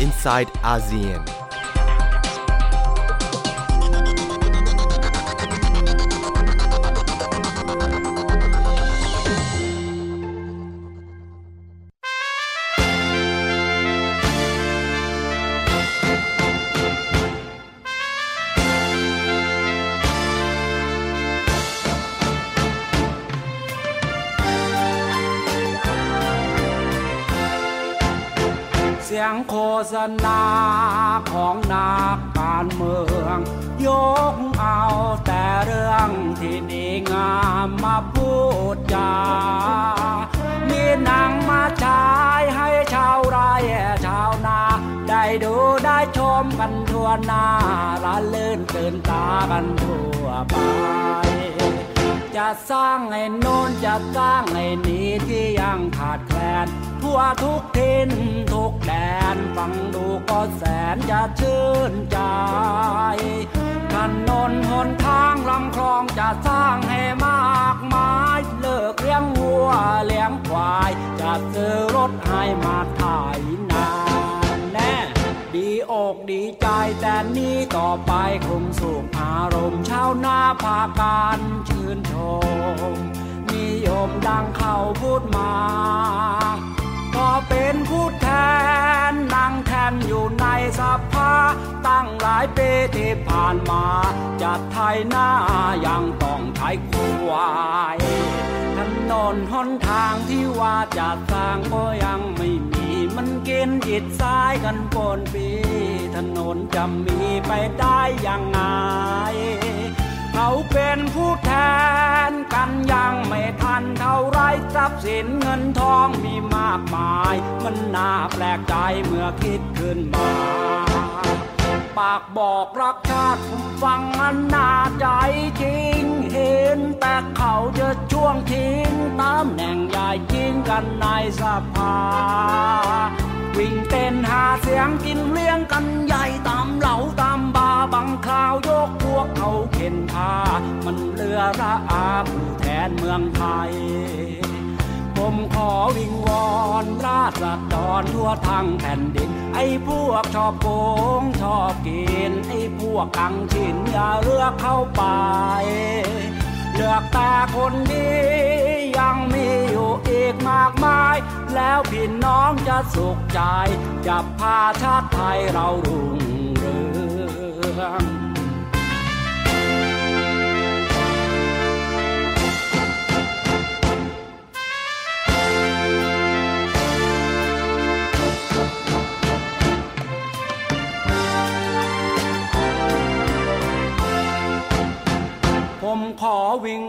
inside ASEAN. ษณาของนักการเมือง ยกเอาแต่เรื่องที่ดีงามมาพูดจา มีหนังมาฉายให้ชาวไร่ชาวนา ได้ดูได้ชมกันทั่วหน้าละลื่นตื่นตากันทั่วไปจะสร้างไอ้โน้นจะสร้างไอ้นี้ที่ยังขาดแคลน ทั่วทุกทินทุกแดนฟังดูก็แสนจะชื่นใจถนนหนทางลำคลองจะสร้างให้มากมายเลิกเลี้ยงวัวเลี้ยงควาย จะซื้อรถให้มาถ่ายนานแน่ดีอกดีใจแต่นี้ต่อไปคงสุขอารมณ์ชาวนาพาการชื่นชมนิยมดังเขาพูดมา เป็นผู้แทนนั่งแทนอยู่ในสภาตั้งหลายปีที่ผ่านมาจะไทยหน้ายังต้องใช้ควายถนนหนทางที่ว่าจะสร้างก็ยังไม่มีมันกินอิดทรายกันปนปีถนนจะมีไปได้ยังไงเขาเป็น ผู้แทนกันยังไม่ทันเท่าไรทรัพย์สินเงินทองมีมากมาย มันน่าแปลกใจเมื่อคิดขึ้นมา ปากบอกรักชาติผมฟังมันน่าใจจริงเห็นแต่เขาจะช่วงทิ้งตำแหน่งใหญ่จริงกันในสภา วิ่งเต้นหาเสียงกินเลี้ยงกันใหญ่ตามเหล่าตามบาร์บังคราวยกพวกเขาเข็นพา มันเรือระอาผู้แทนเมืองไทย ผมขอวิงวอนราษฎรทั่วทั้งแผ่นดิน ไอ้พวกชอบโกงชอบกิน ไอ้พวกกังฉินอย่าเลือกเข้าไป เลือกแต่คนดี อีกมากมาย แล้วพี่น้องจะสุขใจ จะพาชาติไทยเรารุ่งเรืองผมขอวิง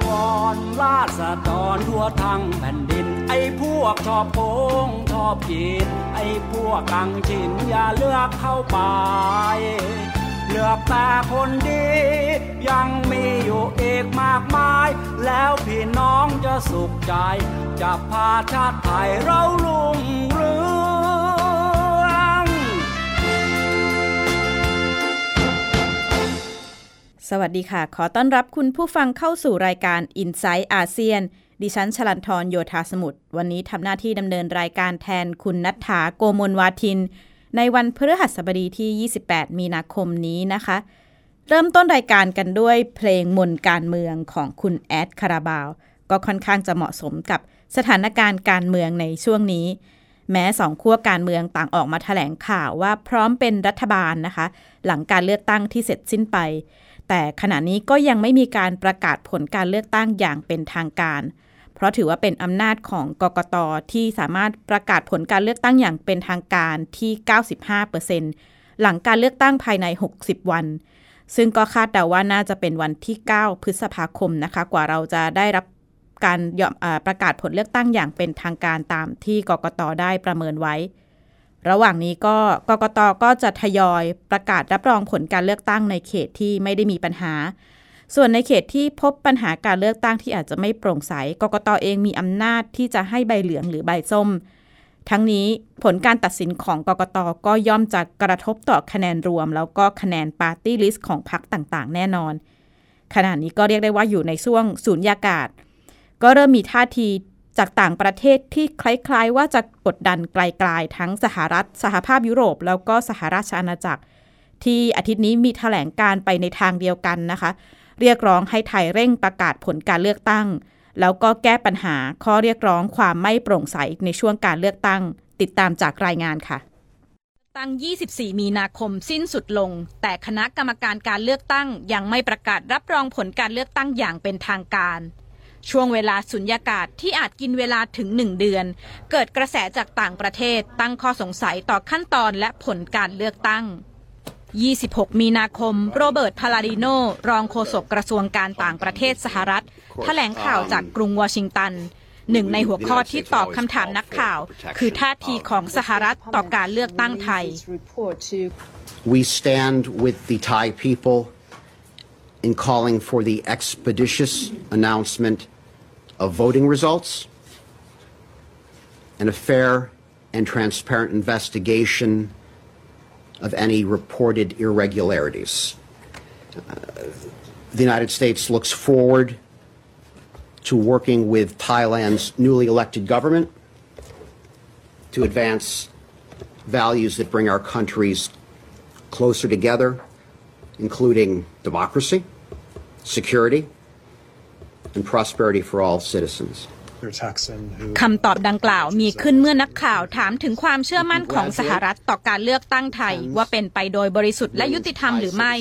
วอนราษฎรทั่วทั้งแผ่นดิน ไอ้พวกชอบโกงชอบกินไอ้พวกกังฉินอย่าเลือกเข้าไป เลือกแต่คนดี ยังมีอยู่อีกมากมาย แล้วพี่น้องจะสุขใจ จะพาชาติไทยเรารุ่งเรือง สวัสดีค่ะ ขอต้อนรับคุณผู้ฟังเข้าสู่รายการ i n s i ซต์อาเซียน ดิฉันชลันทรโยธาสมุทร วันนี้ทำหน้าที่ดำเนินรายการแทนคุณนัฐถาโกมลวาทิน ในวันพฤหัสบดีที่ 28 มีนาคมนี้นะคะ เริ่มต้นรายการกันด้วยเพลงมนการเมืองของคุณแอดคาราบาว ก็ค่อนข้างจะเหมาะสมกับสถานการณ์การเมืองในช่วงนี้ แม้สองขั้วการเมืองต่างออกมาแถลงข่าวว่าพร้อมเป็นรัฐบาลนะคะ หลังการเลือกตั้งที่เสร็จสิ้นไป แต่ขณะนี้ก็ยังไม่มีการประกาศผลการเลือกตั้งอย่างเป็นทางการ เพราะถือว่าเป็นอำนาจของกกตที่สามารถประกาศผลการเลือกตั้งอย่างเป็นทางการที่ 95%หลังการเลือกตั้งภายใน 60 วัน ซึ่งก็คาดเดาว่าน่าจะเป็นวันที่ 9 พฤษภาคมนะคะ กว่าเราจะได้รับการประกาศผลเลือกตั้งอย่างเป็นทางการตามที่กกตได้ประเมินไว้ ระหว่างนี้ก็กกตก็จะทยอยประกาศรับรองผลการเลือกตั้งในเขตที่ไม่ได้มีปัญหา ส่วนในเขตที่พบปัญหาการเลือกตั้งที่อาจจะไม่โปร่งใส กกตเองมีอำนาจที่จะให้ใบเหลืองหรือใบส้ม ทั้งนี้ผลการตัดสินของกกตก็ย่อมจะกระทบต่อคะแนนรวม แล้วก็คะแนนปาร์ตี้ลิสต์ของพรรคต่างๆ แน่นอนขณะนี้ก็เรียกได้ว่าอยู่ในช่วงสูญญากาศ ก็เริ่มมีท่าที จากต่างประเทศที่คล้ายๆ ว่าจะกดดันไกลๆ ทั้งสหรัฐ สหภาพยุโรป แล้วก็สหราชอาณาจักร ที่อาทิตย์นี้มีถแถลงการไปในทางเดียวกันนะคะ เรียกร้องให้ไทยเร่งประกาศผลการเลือกตั้ง แล้วก็แก้ปัญหาข้อเรียกร้องความไม่โปร่งใสในช่วงการเลือกตั้ง ติดตามจากรายงานค่ะตั้ง 24 มีนาคมสิ้นสุดลง แต่คณะกรรมการการเลือกตั้งยังไม่ประกาศรับรองผลการเลือกตั้งอย่างเป็นทางการ ช่วงเวลาสุญญากาศที่อาจกินเวลาถึงหนึ่งเดือน เกิดกระแสจากต่างประเทศตั้งข้อสงสัยต่อขั้นตอนและผลการเลือกตั้ง 26 มีนาคม โรเบิร์ตพาลาดิโน รองโฆษกกระทรวงการต่างประเทศสหรัฐ แถลงข่าวจากกรุงวอชิงตันหนึ่งในหัวข้อที่ตอบคำถามนักข่าว คือท่าทีของสหรัฐต่อการเลือกตั้งไทย We stand with the Thai people in calling for the expeditious announcement of voting results and a fair and transparent investigation of any reported irregularities. Uh, the United States looks forward to working with Thailand's newly elected government to advance values that bring our countries closer together, including democracy, security, and prosperity for all citizens. คำตอบดังกล่าวมีขึ้นเมื่อนักข่าวถามถึงความเชื่อมั่นของสหรัฐต่อการเลือกตั้งไทย ว่าเป็นไปโดยบริสุทธิ์และยุติธรรมหรือไม่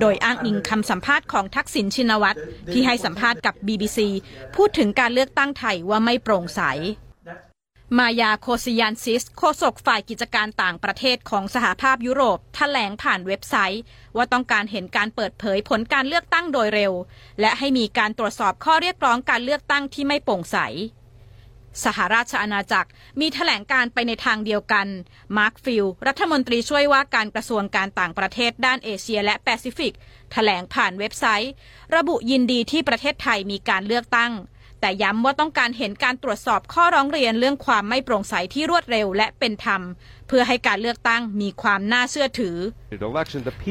โดยอ้างอิงคำสัมภาษณ์ของทักษิณชินวัตรที่ให้สัมภาษณ์กับ BBC พูดถึงการเลือกตั้งไทยว่าไม่โปร่งใส มายาโคซิยานซิช โฆษกฝ่ายกิจการต่างประเทศของสหภาพยุโรปแถลงผ่านเว็บไซต์ ว่าต้องการเห็นการเปิดเผยผลการเลือกตั้งโดยเร็ว และให้มีการตรวจสอบข้อเรียกร้องการเลือกตั้งที่ไม่โปร่งใส สหราชอาณาจักรมีแถลงการณ์ไปในทางเดียวกัน มาร์คฟิลด์รัฐมนตรีช่วยว่าการกระทรวงการต่างประเทศด้านเอเชียและแปซิฟิกแถลงผ่านเว็บไซต์ ระบุยินดีที่ประเทศไทยมีการเลือกตั้ง แต่ย้ำว่าต้องการเห็นการตรวจสอบข้อร้องเรียนเรื่องความไม่โปร่งใสที่รวดเร็วและเป็นธรรม พื่อให้การเลือกตั้งมีความน่าเชื่อถือ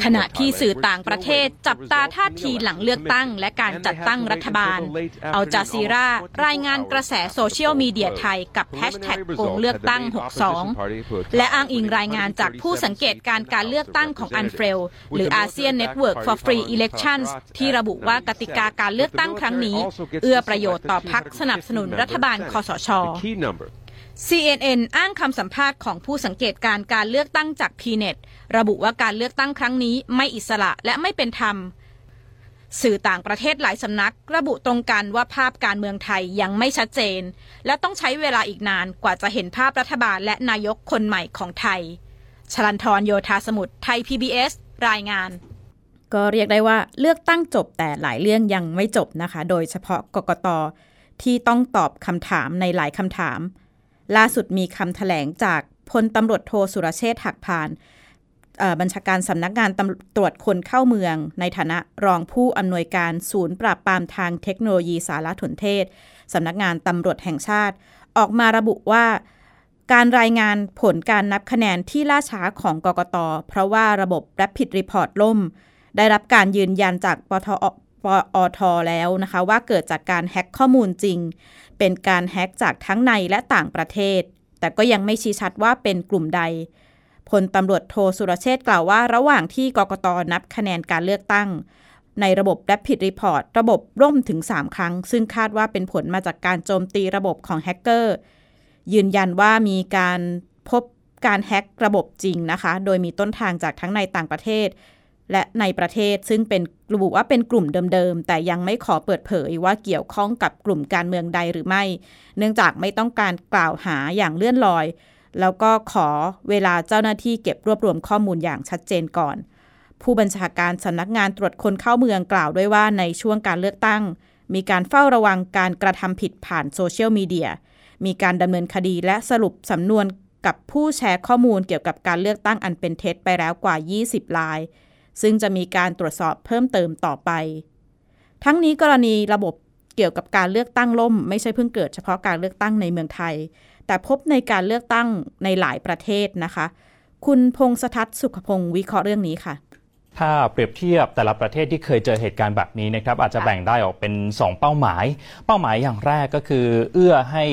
ขณะที่สื่อต่างประเทศจับตาท่าทีหลังเลือกตั้ง และการจัดตั้งรัฐบาล เอาจาซีรารายงานกระแสโซเชียลมีเดียไทยกับแฮชแท็กโกงเลือกตั้ง 62 และอ้างอิงรายงานจากผู้สังเกตการการเลือกตั้งของอันเฟลหรือ ASEAN Network for Free Elections ที่ระบุว่ากติกาการเลือกตั้งครั้งนี้ เอื้อประโยชน์ต่อพรรคสนับสนุนรัฐบาลคอสช CNN อ้างคำสัมภาษณ์ของผู้สังเกตการการเลือกตั้งจาก PNET ระบุว่าการเลือกตั้งครั้งนี้ไม่อิสระและไม่เป็นธรรม สื่อต่างประเทศหลายสำนัก ระบุตรงกันว่าภาพการเมืองไทยยังไม่ชัดเจน และต้องใช้เวลาอีกนานกว่าจะเห็นภาพรัฐบาลและนายกคนใหม่ของไทย ชลันทรโยธาสมุทรไทย PBS รายงาน ก็เรียกได้ว่าเลือกตั้งจบแต่หลายเรื่องยังไม่จบนะคะ โดยเฉพาะกกตที่ต้องตอบคำถามในหลายคำถาม ล่าสุดมีคำถแถลงจากพลตำรวจโทสุรเชษฐ์หักพานบัญชาการสำนักงานตตรวจคนเข้าเมือง ในฐานะรองผู้อำนวยการศูนย์ปราบปรามทางเทคโนโลยีสารสนเทศสำนักงานตำรวจแห่งชาติ ออกมาระบุว่าการรายงานผลการนับคะแนนที่ล่าช้าของกกต เพราะว่าระบบ Rapid Report ล่ม ได้รับการยืนยันจากปท ปอทแล้วนะคะ ว่าเกิดจากการแฮ็กข้อมูลจริง เป็นการแฮ็กจากทั้งในและต่างประเทศ แต่ก็ยังไม่ชี้ชัดว่าเป็นกลุ่มใดพลตำรวจโทสุรเชษกล่าวว่า ระหว่างที่กกตนับคะแนนการเลือกตั้ง ในระบบ Rapid Report ระบบร่มถึง 3 ครั้ง ซึ่งคาดว่าเป็นผลมาจากการโจมตีระบบของแฮกเกอร์ ยืนยันว่ามีการพบการแฮ็กระบบจริงนะคะ โดยมีต้นทางจากทั้งในต่างประเทศ และในประเทศซึ่งเป็นระบุว่าเป็นกลุ่มเดิมๆ แต่ยังไม่ขอเปิดเผยว่าเกี่ยวข้องกับกลุ่มการเมืองใดหรือไม่ เนื่องจากไม่ต้องการกล่าวหาอย่างเลื่อนลอย แล้วก็ขอเวลาเจ้าหน้าที่เก็บรวบรวมข้อมูลอย่างชัดเจนก่อน ผู้บัญชาการสำนักงานตรวจคนเข้าเมืองกล่าวด้วยว่าในช่วงการเลือกตั้ง มีการเฝ้าระวังการกระทำผิดผ่านโซเชียลมีเดียมีการดำเนินคดีและสรุปสำนวนกับผู้แชร์ข้อมูลเกี่ยวกับการเลือกตั้งอันเป็นเท็จไปแล้วกว่า 20 ราย ซึ่งจะมีการตรวจสอบเพิ่มเติมต่อไป ทั้งนี้กรณีระบบเกี่ยวกับการเลือกตั้งล่ม ไม่ใช่เพิ่งเกิดเฉพาะการเลือกตั้งในเมืองไทย แต่พบในการเลือกตั้งในหลายประเทศนะคะ คุณพงษทัศน์สุขพงศ์วิเคราะห์เรื่องนี้ค่ะถ้าเปรียบเทียบแต่ละประเทศที่เคยเจอเหตุการณ์แบบนี้นะครับอาจจะแบ่งได้ออกเป็น 2 เป้าหมาย เป้าหมายอย่างแรกก็คือ เอื้อให้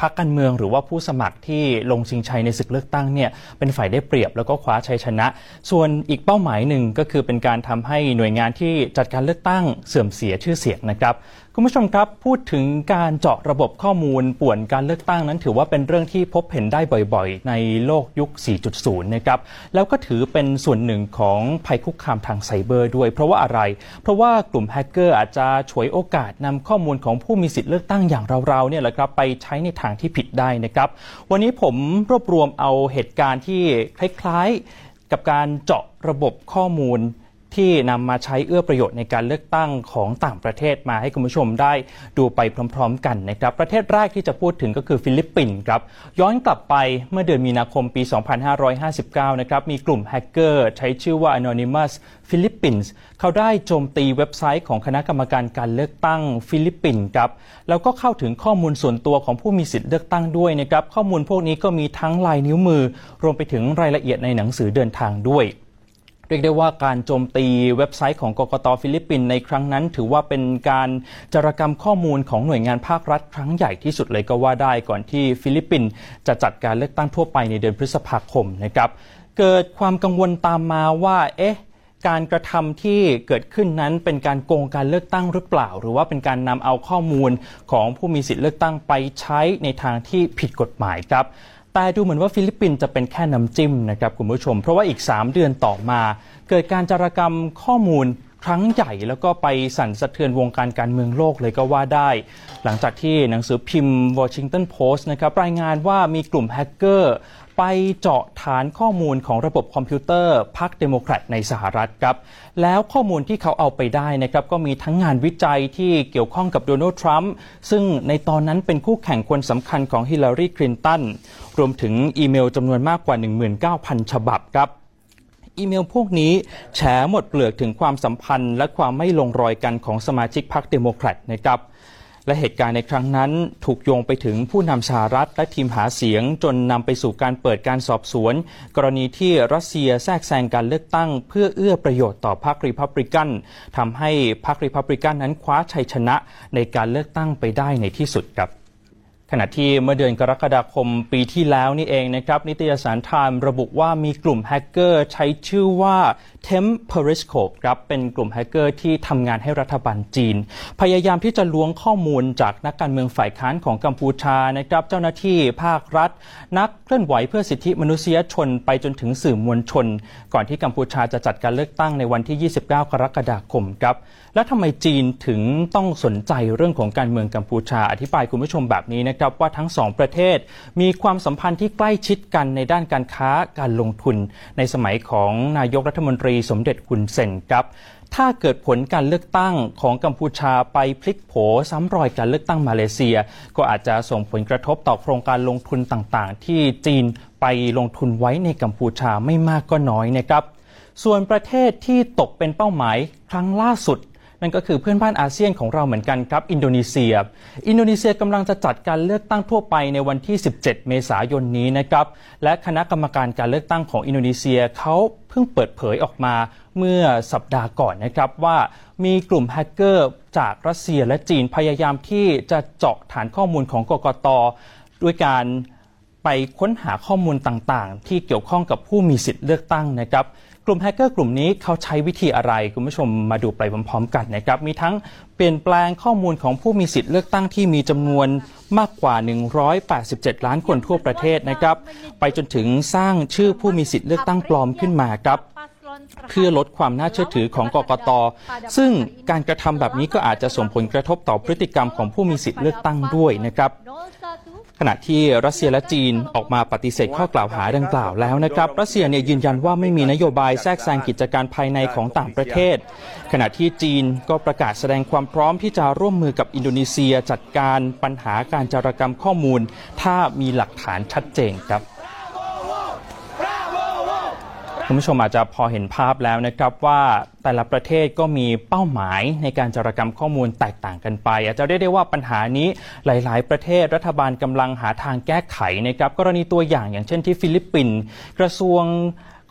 พรรคการเมืองหรือว่าผู้สมัครที่ลงชิงชัยในศึกเลือกตั้งเนี่ยเป็นฝ่ายได้เปรียบแล้วก็คว้าชัยชนะ ส่วนอีกเป้าหมายหนึ่งก็คือเป็นการทำให้หน่วยงานที่จัดการเลือกตั้งเสื่อมเสียชื่อเสียงนะครับคุณผู้ชมครับพูดถึงการเจาะระบบข้อมูลป่วนการเลือกตั้งนั้น ถือว่าเป็นเรื่องที่พบเห็นได้บ่อยๆ ในโลกยุค 4.0 นะครับแล้วก็ถือเป็นส่วนหนึ่งของภัยคุกคามทางไซเบอร์ด้วย เพราะว่าอะไร เพราะว่ากลุ่มแฮกเกอร์อาจจะฉวยโอกาสนำข้อมูลของผู้มีสิทธิ์เลือกตั้งอย่างเราๆเนี่ยแหละครับไปใช้ในทางที่ผิดได้นะครับ วันนี้ผมรวบรวมเอาเหตุการณ์ที่คล้ายๆ กับการเจาะระบบข้อมูล ที่นำมาใช้เอื้อประโยชน์ในการเลือกตั้งของต่างประเทศมาให้คุณผู้ชมได้ดูไปพร้อม ๆ กันนะครับ ประเทศแรกที่จะพูดถึงก็คือฟิลิปปินส์ครับ ย้อนกลับไปเมื่อเดือนมีนาคมปี 2559 นะครับ มีกลุ่มแฮกเกอร์ใช้ชื่อว่า Anonymous Philippines เขาได้โจมตีเว็บไซต์ของคณะกรรมการการเลือกตั้งฟิลิปปินส์ครับ แล้วก็เข้าถึงข้อมูลส่วนตัวของผู้มีสิทธิ์เลือกตั้งด้วยนะครับ ข้อมูลพวกนี้ก็มีทั้งลายนิ้วมือ รวมไปถึงรายละเอียดในหนังสือเดินทางด้วย เรียกได้ว่าการโจมตีเว็บไซต์ของกกตฟิลิปปินส์ในครั้งนั้น ถือว่าเป็นการจารกรรมข้อมูลของหน่วยงานภาครัฐครั้งใหญ่ที่สุดเลยก็ว่าได้ก่อนที่ฟิลิปปินส์จะจัดการเลือกตั้งทั่วไปในเดือนพฤษภาคมนะครับเกิดความกังวลตามมาว่าเอ๊ะการกระทำที่เกิดขึ้นนั้นเป็นการโกงการเลือกตั้งหรือเปล่า หรือว่าเป็นการนำเอาข้อมูลของผู้มีสิทธิ์เลือกตั้งไปใช้ในทางที่ผิดกฎหมายครับ แต่ดูเหมือนว่าฟิลิปปินส์จะเป็นแค่น้ำจิ้มนะครับคุณผู้ชม เพราะว่าอีก 3 เดือนต่อมา เกิดการจารกรรมข้อมูล ครั้งใหญ่แล้วก็ไปสั่นสะเทือนวงการการเมืองโลกเลยก็ว่าได้ หลังจากที่หนังสือพิมพ์ Washington Post นะครับรายงานว่ามีกลุ่มแฮกเกอร์ไปเจาะฐานข้อมูลของระบบคอมพิวเตอร์พรรคเดโมแครตในสหรัฐครับ แล้วข้อมูลที่เขาเอาไปได้นะครับ ก็มีทั้งงานวิจัยที่เกี่ยวข้องกับโดนัลด์ทรัมป์ซึ่งในตอนนั้นเป็นคู่แข่งคนสำคัญของฮิลลารีคลินตันรวมถึงอีเมลจำนวนมากกว่า 19,000 ฉบับครับ อีเมลพวกนี้แฉหมดเปลือกถึงความสัมพันธ์ และความไม่ลงรอยกันของสมาชิกพรรคเดโมแครตนะครับและเหตุการณ์ในครั้งนั้นถูกโยงไปถึงผู้นำสหรัฐและทีมหาเสียงจนนำไปสู่การเปิดการสอบสวน กรณีที่รัสเซียแทรกแซงการเลือกตั้ง เพื่อเอื้อประโยชน์ต่อพรรครีพับลิกันทำให้พรรครีพับลิกันนั้นคว้าชัยชนะในการเลือกตั้งไปได้ในที่สุดครับ ขณะที่เมื่อเดือนกรกฎาคมปีที่แล้วนี่เองนะครับนิตยสารไทม์ระบุว่ามีกลุ่มแฮกเกอร์ใช้ชื่อว่า Temp Periscope ครับเป็นกลุ่มแฮกเกอร์ที่ทำงานให้รัฐบาลจีน พยายามที่จะล้วงข้อมูลจากนักการเมืองฝ่ายค้านของกัมพูชานะครับเจ้าหน้าที่ภาครัฐ นักเคลื่อนไหวเพื่อสิทธิมนุษยชนไปจนถึงสื่อมวลชน ก่อนที่กัมพูชาจะจัดการเลือกตั้งในวันที่ 29 กรกฎาคมครับแล้วทำไมจีนถึงต้องสนใจเรื่องของการเมืองกัมพูชา อธิบายคุณผู้ชมแบบนี้นะครับว่าทั้งสองประเทศ มีความสัมพันธ์ที่ใกล้ชิดกันในด้านการค้าการลงทุน ในสมัยของนายกรัฐมนตรีสมเด็จฮุนเซนครับถ้าเกิดผลการเลือกตั้งของกัมพูชาไปพลิกโผซ้ำรอยการเลือกตั้งมาเลเซีย ก็อาจจะส่งผลกระทบต่อโครงการลงทุนต่างๆ ที่จีนไปลงทุนไว้ในกัมพูชาไม่มากก็น้อยนะครับ ส่วนประเทศที่ตกเป็นเป้าหมายครั้งล่าสุด นั่นก็คือเพื่อนบ้านอาเซียนของเราเหมือนกันครับ อินโดนีเซีย อินโดนีเซียกำลังจะจัดการเลือกตั้งทั่วไปในวันที่ 17 เมษายนนี้นะครับ และคณะกรรมการการเลือกตั้งของอินโดนีเซียเขาเพิ่งเปิดเผยออกมาเมื่อสัปดาห์ก่อนนะครับว่ามีกลุ่มแฮกเกอร์จากรัสเซียและจีนพยายามที่จะเจาะฐานข้อมูลของกกตด้วยการไปค้นหาข้อมูลต่างๆ ที่เกี่ยวข้องกับผู้มีสิทธิ์เลือกตั้งนะครับ ลุ่มแฮกเกอร์กลุ่มนี้เขาใช้วิธีอะไร คุณผู้ชมมาดูไปพร้อมๆกันนะครับ มีทั้งเปลี่ยนแปลงข้อมูลของผู้มีสิทธิ์เลือกตั้งที่มีจำนวนมากกว่า 187 ล้านคนทั่วประเทศนะครับ ไปจนถึงสร้างชื่อผู้มีสิทธิ์เลือกตั้งปลอมขึ้นมาครับเพื่อลดความน่าเชื่อถือของกกต ซึ่งการกระทำแบบนี้ก็อาจจะส่งผลกระทบต่อพฤติกรรมของผู้มีสิทธิ์เลือกตั้งด้วยนะครับ ขณะที่รัสเซียและจีนออกมาปฏิเสธข้อกล่าวหาดังกล่าวแล้วนะครับ รัสเซียเนี่ยยืนยันว่าไม่มีนโยบายแทรกแซงกิจการภายในของต่างประเทศ ขณะที่จีนก็ประกาศแสดงความพร้อมที่จะร่วมมือกับอินโดนีเซียจัดการปัญหาการจารกรรมข้อมูล ถ้ามีหลักฐานชัดเจนครับ คุณผู้ชมอาจจะพอเห็นภาพแล้วนะครับว่าแต่ละประเทศก็มีเป้าหมายในการจารกรรมข้อมูลแตกต่างกันไป อาจจะเรียกได้ว่าปัญหานี้หลาย ๆ ประเทศรัฐบาลกำลังหาทางแก้ไขนะครับกรณีตัวอย่างอย่างเช่นที่ฟิลิปปินส์กระทรวง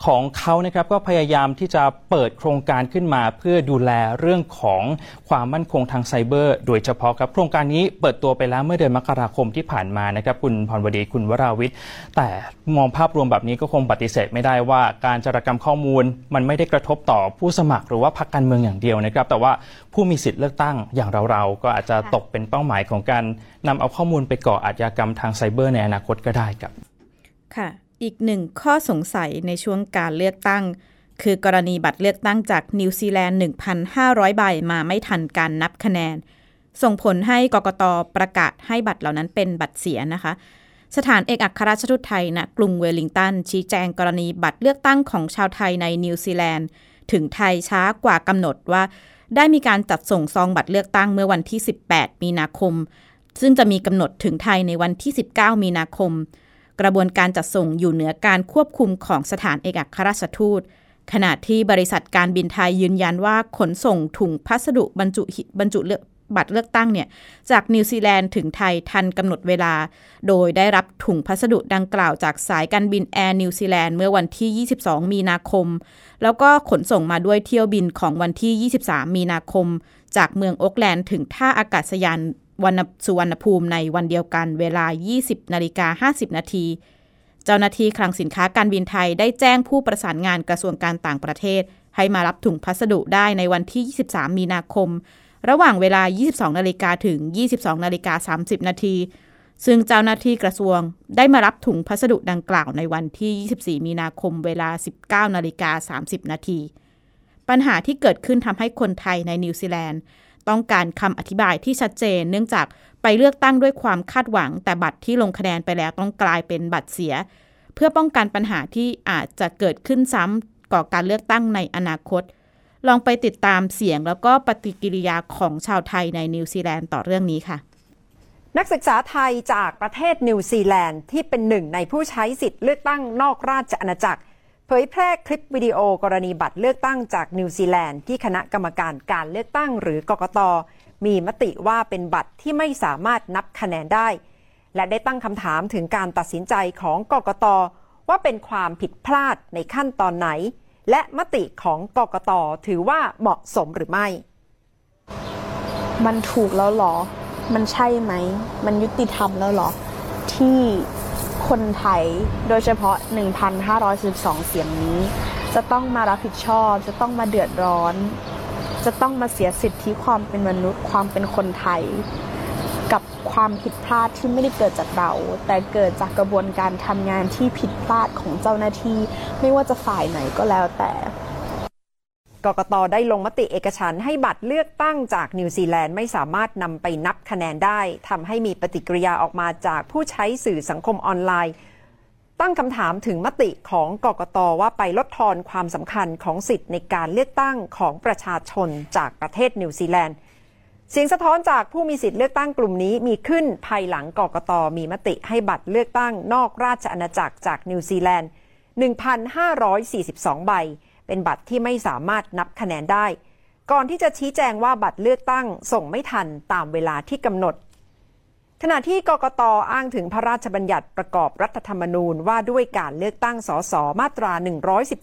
ของเขานะครับก็พยายามที่จะเปิดโครงการขึ้นมาเพื่อดูแลเรื่องของความมั่นคงทางไซเบอร์ โดยเฉพาะครับโครงการนี้เปิดตัวไปแล้วเมื่อเดือนมกราคมที่ผ่านมานะครับคุณพรวดีคุณวราวิทย์แต่มองภาพรวมแบบนี้ก็คงปฏิเสธไม่ได้ว่าการจารกรรมข้อมูลมันไม่ได้กระทบต่อผู้สมัครหรือว่าพรรคการเมืองอย่างเดียวนะครับ แต่ว่าผู้มีสิทธิ์เลือกตั้งอย่างเราๆก็อาจจะตกเป็นเป้าหมายของการนำเอาข้อมูลไปก่ออาชญากรรมทางไซเบอร์ในอนาคตก็ได้ครับ ค่ะ อีกหนึ่งข้อสงสัยในช่วงการเลือกตั้ง คือกรณีบัตรเลือกตั้งจากนิวซีแลนด์ 1,500 ใบมาไม่ทันการนับคะแนน ส่งผลให้กกตประกาศให้บัตรเหล่านั้นเป็นบัตรเสียนะคะ สถานเอกอัครราชทูตไทยณกรุงเวลลิงตัน ชี้แจงกรณีบัตรเลือกตั้งของชาวไทยในนิวซีแลนด์ ถึงไทยช้ากว่ากำหนดว่า ได้มีการจัดส่งซองบัตรเลือกตั้งเมื่อวันที่ 18 มีนาคม ซึ่งจะมีกำหนดถึงไทยในวันที่ 19 มีนาคม กระบวนการจัดส่งอยู่เหนือการควบคุมของสถานเอกอัครราชทูต ขณะที่บริษัทการบินไทยยืนยันว่าขนส่งถุงพัสดุบรรจุบรรจุเลือกบัตรเลือกตั้งเนี่ยจากนิวซีแลนด์ถึงไทยทันกำหนดเวลา โดยได้รับถุงพัสดุดังกล่าวจากสายการบินแอร์นิวซีแลนด์เมื่อวันที่ 22 มีนาคม แล้วก็ขนส่งมาด้วยเที่ยวบินของวันที่ 23 มีนาคม จากเมืองโอ๊กแลนด์ถึงท่าอากาศยาน วันสุวรรณภูมิในวันเดียวกันเวลา 20นาฬิกา50 นาที เจ้าหน้าที่คลังสินค้าการบินไทยได้แจ้งผู้ประสานงานกระทรวงการต่างประเทศ ให้มารับถุงพัสดุได้ในวันที่ 23 มีนาคม ระหว่างเวลา 22นาฬิกาถึง 22นาฬิกา30 นาทีซึ่งเจ้าหน้าที่กระทรวงได้มารับถุงพัสดุดังกล่าวในวันที่ 24 มีนาคมเวลา 19นาฬิกา30 นาที ปัญหาที่เกิดขึ้นทำให้คนไทยในนิวซีแลนด์ ต้องการคำอธิบายที่ชัดเจน เนื่องจากไปเลือกตั้งด้วยความคาดหวัง แต่บัตรที่ลงคะแนนไปแล้วต้องกลายเป็นบัตรเสีย เพื่อป้องกันปัญหาที่อาจจะเกิดขึ้นซ้ำต่อการเลือกตั้งในอนาคต ลองไปติดตามเสียงแล้วก็ปฏิกิริยาของชาวไทยในนิวซีแลนด์ต่อเรื่องนี้ค่ะนักศึกษาไทยจากประเทศนิวซีแลนด์ที่เป็นหนึ่งในผู้ใช้สิทธิ์เลือกตั้งนอกราชอาณาจักร ผยแพร่คลิปวิดีโอกรณีบัตรเลือกตั้งจากนิวซีแลนด์ที่คณะกรรมการการเลือกตั้งหรือกกต มีมติว่าเป็นบัตรที่ไม่สามารถนับคะแนนได้ และได้ตั้งคำถามถึงการตัดสินใจของกกต ว่าเป็นความผิดพลาดในขั้นตอนไหน และมติของกกต ถือว่าเหมาะสมหรือไม่ มันถูกแล้วหรอ มันใช่ไหม มันยุติธรรมแล้วหรอ ที่ คนไทยโดยเฉพาะ 1,512 เสียงนี้ จะต้องมารับผิดชอบ จะต้องมาเดือดร้อน จะต้องมาเสียสิทธิความเป็นมนุษย์ ความเป็นคนไทย กับความผิดพลาดที่ไม่ได้เกิดจากเรา แต่เกิดจากกระบวนการทำงานที่ผิดพลาดของเจ้าหน้าที่ ไม่ว่าจะฝ่ายไหนก็แล้วแต่ กกตได้ลงมติเอกฉันท์ให้บัตรเลือกตั้งจากนิวซีแลนด์ไม่สามารถนำไปนับคะแนนได้ทำให้มีปฏิกิริยาออกมาจากผู้ใช้สื่อสังคมออนไลน์ ตั้งคำถามถึงมติของกกตว่าไปลดทอนความสำคัญของสิทธิ์ในการเลือกตั้งของประชาชนจากประเทศนิวซีแลนด์เสียงสะท้อนจากผู้มีสิทธิ์เลือกตั้งกลุ่มนี้มีขึ้นภายหลังกกตมีมติให้บัตรเลือกตั้งนอกราชอาณาจักรจากนิวซีแลนด์ 1,542 ใบ เป็นบัตรที่ไม่สามารถนับคะแนนได้ ก่อนที่จะชี้แจงว่าบัตรเลือกตั้งส่งไม่ทันตามเวลาที่กำหนด ขณะที่กกตอ้างถึงพระราชบัญญัติประกอบรัฐธรรมนูญว่าด้วยการเลือกตั้งสสมาตรา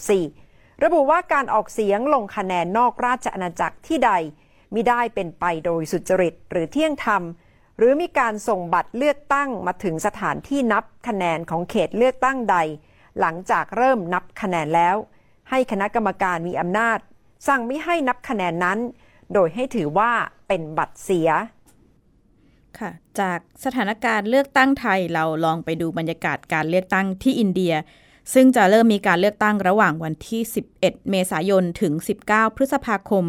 114 ระบุว่าการออกเสียงลงคะแนนนอกราชอาณาจักรที่ใดมิได้เป็นไปโดยสุจริตหรือเที่ยงธรรม หรือมีการส่งบัตรเลือกตั้งมาถึงสถานที่นับคะแนนของเขตเลือกตั้งใด หลังจากเริ่มนับคะแนนแล้ว ให้คณะกรรมการมีอำนาจ สั่งไม่ให้นับคะแนนนั้น โดยให้ถือว่าเป็นบัตรเสียค่ะจากสถานการณ์เลือกตั้งไทยเราลองไปดูบรรยากาศการเลือกตั้งที่อินเดีย ซึ่งจะเริ่มมีการเลือกตั้งระหว่างวันที่ 11 เมษายนถึง 19 พฤษภาคม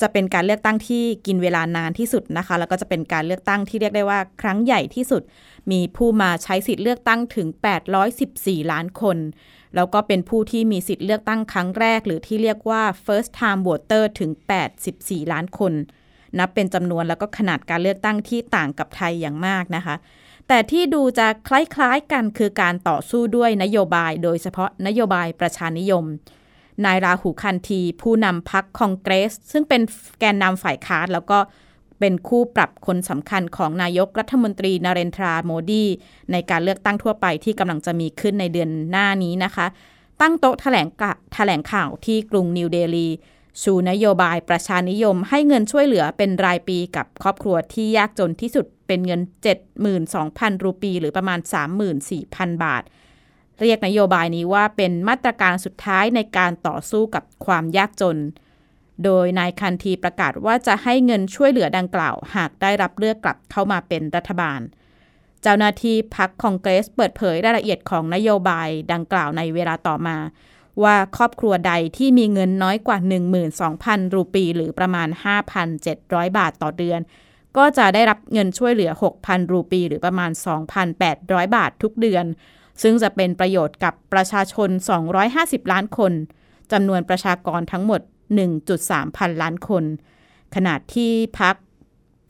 จะเป็นการเลือกตั้งที่กินเวลานานที่สุดนะคะ แล้วก็จะเป็นการเลือกตั้งที่เรียกได้ว่าครั้งใหญ่ที่สุด มีผู้มาใช้สิทธิ์เลือกตั้งถึง 814 ล้านคน แล้วก็เป็นผู้ที่มีสิทธิ์เลือกตั้งครั้งแรก หรือที่เรียกว่า first time voter ถึง 84 ล้านคน นับเป็นจำนวนแล้วก็ขนาดการเลือกตั้งที่ต่างกับไทยอย่างมากนะคะ แต่ที่ดูจะคล้ายๆกันคือการต่อสู้ด้วยนโยบาย โดยเฉพาะนโยบายประชานิยม นายราหูคันที ผู้นำพักคองเกรส ซึ่งเป็นแกนนำฝ่ายค้านแล้วก็เป็นคู่ปรับคนสำคัญของนายกรัฐมนตรีนเรนทราโมดีในการเลือกตั้งทั่วไปที่กำลังจะมีขึ้นในเดือนหน้านี้นะคะ ตั้งโต๊ะแถลงกะแถลงข่าวที่กรุงนิวเดลีชูนโยบายประชานิยมให้เงินช่วยเหลือเป็นรายปีกับครอบครัวที่ยากจนที่สุดเป็นเงิน 72,000 รูปี หรือประมาณ 34,000 บาท เรียกนโยบายนี้ว่าเป็นมาตรการสุดท้ายในการต่อสู้กับความยากจน โดยนายคันทีประกาศว่าจะให้เงินช่วยเหลือดังกล่าว หากได้รับเลือกกลับเข้ามาเป็นรัฐบาล เจ้าหน้าที่พักคองเกรสเปิดเผยรายละเอียดของนโยบายดังกล่าวในเวลาต่อมา ว่าครอบครัวใดที่มีเงินน้อยกว่า 12,000 รูปี หรือประมาณ 5,700 บาทต่อเดือน ก็จะได้รับเงินช่วยเหลือ 6,000 รูปี หรือประมาณ 2,800 บาททุกเดือน ซึ่งจะเป็นประโยชน์กับประชาชน 250 ล้านคนจำนวนประชากรทั้งหมด 1.3 พันล้านคน ขณะที่พัก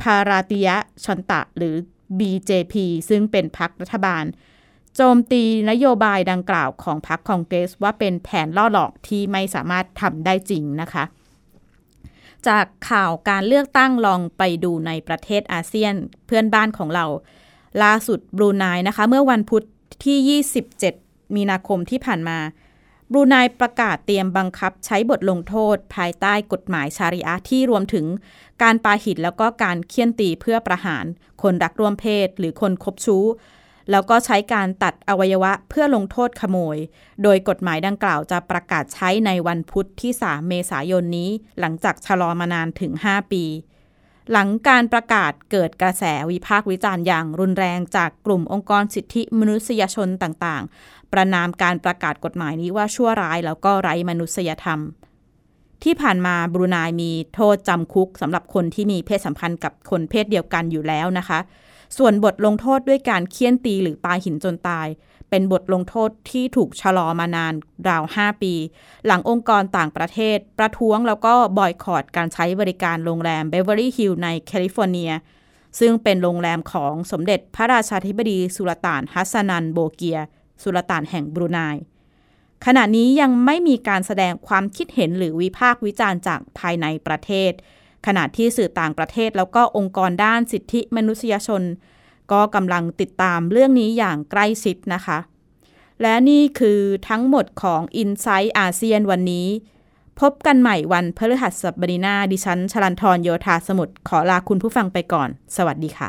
พาราติยะชนตะหรือ BJP ซึ่งเป็นพักรัฐบาล โจมตีนโยบายดังกล่าวของพรรคคองเกรสว่าเป็นแผนล่อหลอกที่ไม่สามารถทำได้จริงนะคะ จากข่าวการเลือกตั้งลองไปดูในประเทศอาเซียนเพื่อนบ้านของเรา ล่าสุดบรูไนนะคะ เมื่อวันพุธ ที่ 27 มีนาคมที่ผ่านมาบรูไนประกาศเตรียมบังคับใช้บทลงโทษ ภายใต้กฎหมายชาริอะที่รวมถึงการปาหินแล้วก็การเคี่ยนตีเพื่อประหาร คนรักร่วมเพศหรือคนคบชู้ แล้วก็ใช้การตัดอวัยวะเพื่อลงโทษขโมย โดยกฎหมายดังกล่าวจะประกาศใช้ในวันพุธที่ 3 เมษายนนี้ หลังจากชะลอมานานถึง 5 ปี หลังการประกาศเกิดกระแสวิพากษ์วิจารณ์อย่างรุนแรงจากกลุ่มองค์กรสิทธิมนุษยชนต่างๆ ประณามการประกาศกฎหมายนี้ว่าชั่วร้ายแล้วก็ไร้มนุษยธรรม ที่ผ่านมาบรูไนมีโทษจำคุกสำหรับคนที่มีเพศสัมพันธ์กับคนเพศเดียวกันอยู่แล้วนะคะ ส่วนบทลงโทษด้วยการเฆี่ยนตีหรือปาหินจนตาย เป็นบทลงโทษที่ถูกชะลอมานานราว 5 ปี หลังองค์กรต่างประเทศ ประท้วงแล้วก็บอยคอตการใช้บริการโรงแรมเบเวอร์ลีฮิลส์ในแคลิฟอร์เนีย ซึ่งเป็นโรงแรมของสมเด็จพระราชาธิบดีสุลต่านฮัสซันันโบเกีย สุลต่านแห่งบรูไนขณะนี้ยังไม่มีการแสดงความคิดเห็นหรือวิพากษ์วิจารณ์จากภายในประเทศ ขณะที่สื่อต่างประเทศแล้วก็องค์กรด้านสิทธิมนุษยชน ก็กำลังติดตามเรื่องนี้อย่างใกล้ชิดนะคะ และนี่คือทั้งหมดของ i n s i ซต์อาเซียนวันนี้ พบกันใหม่วันพฤหัสบดีหน้าดิฉันชลันทรโยธาสมุทรขอลาคุณผู้ฟังไปก่อน สวัสดีค่ะ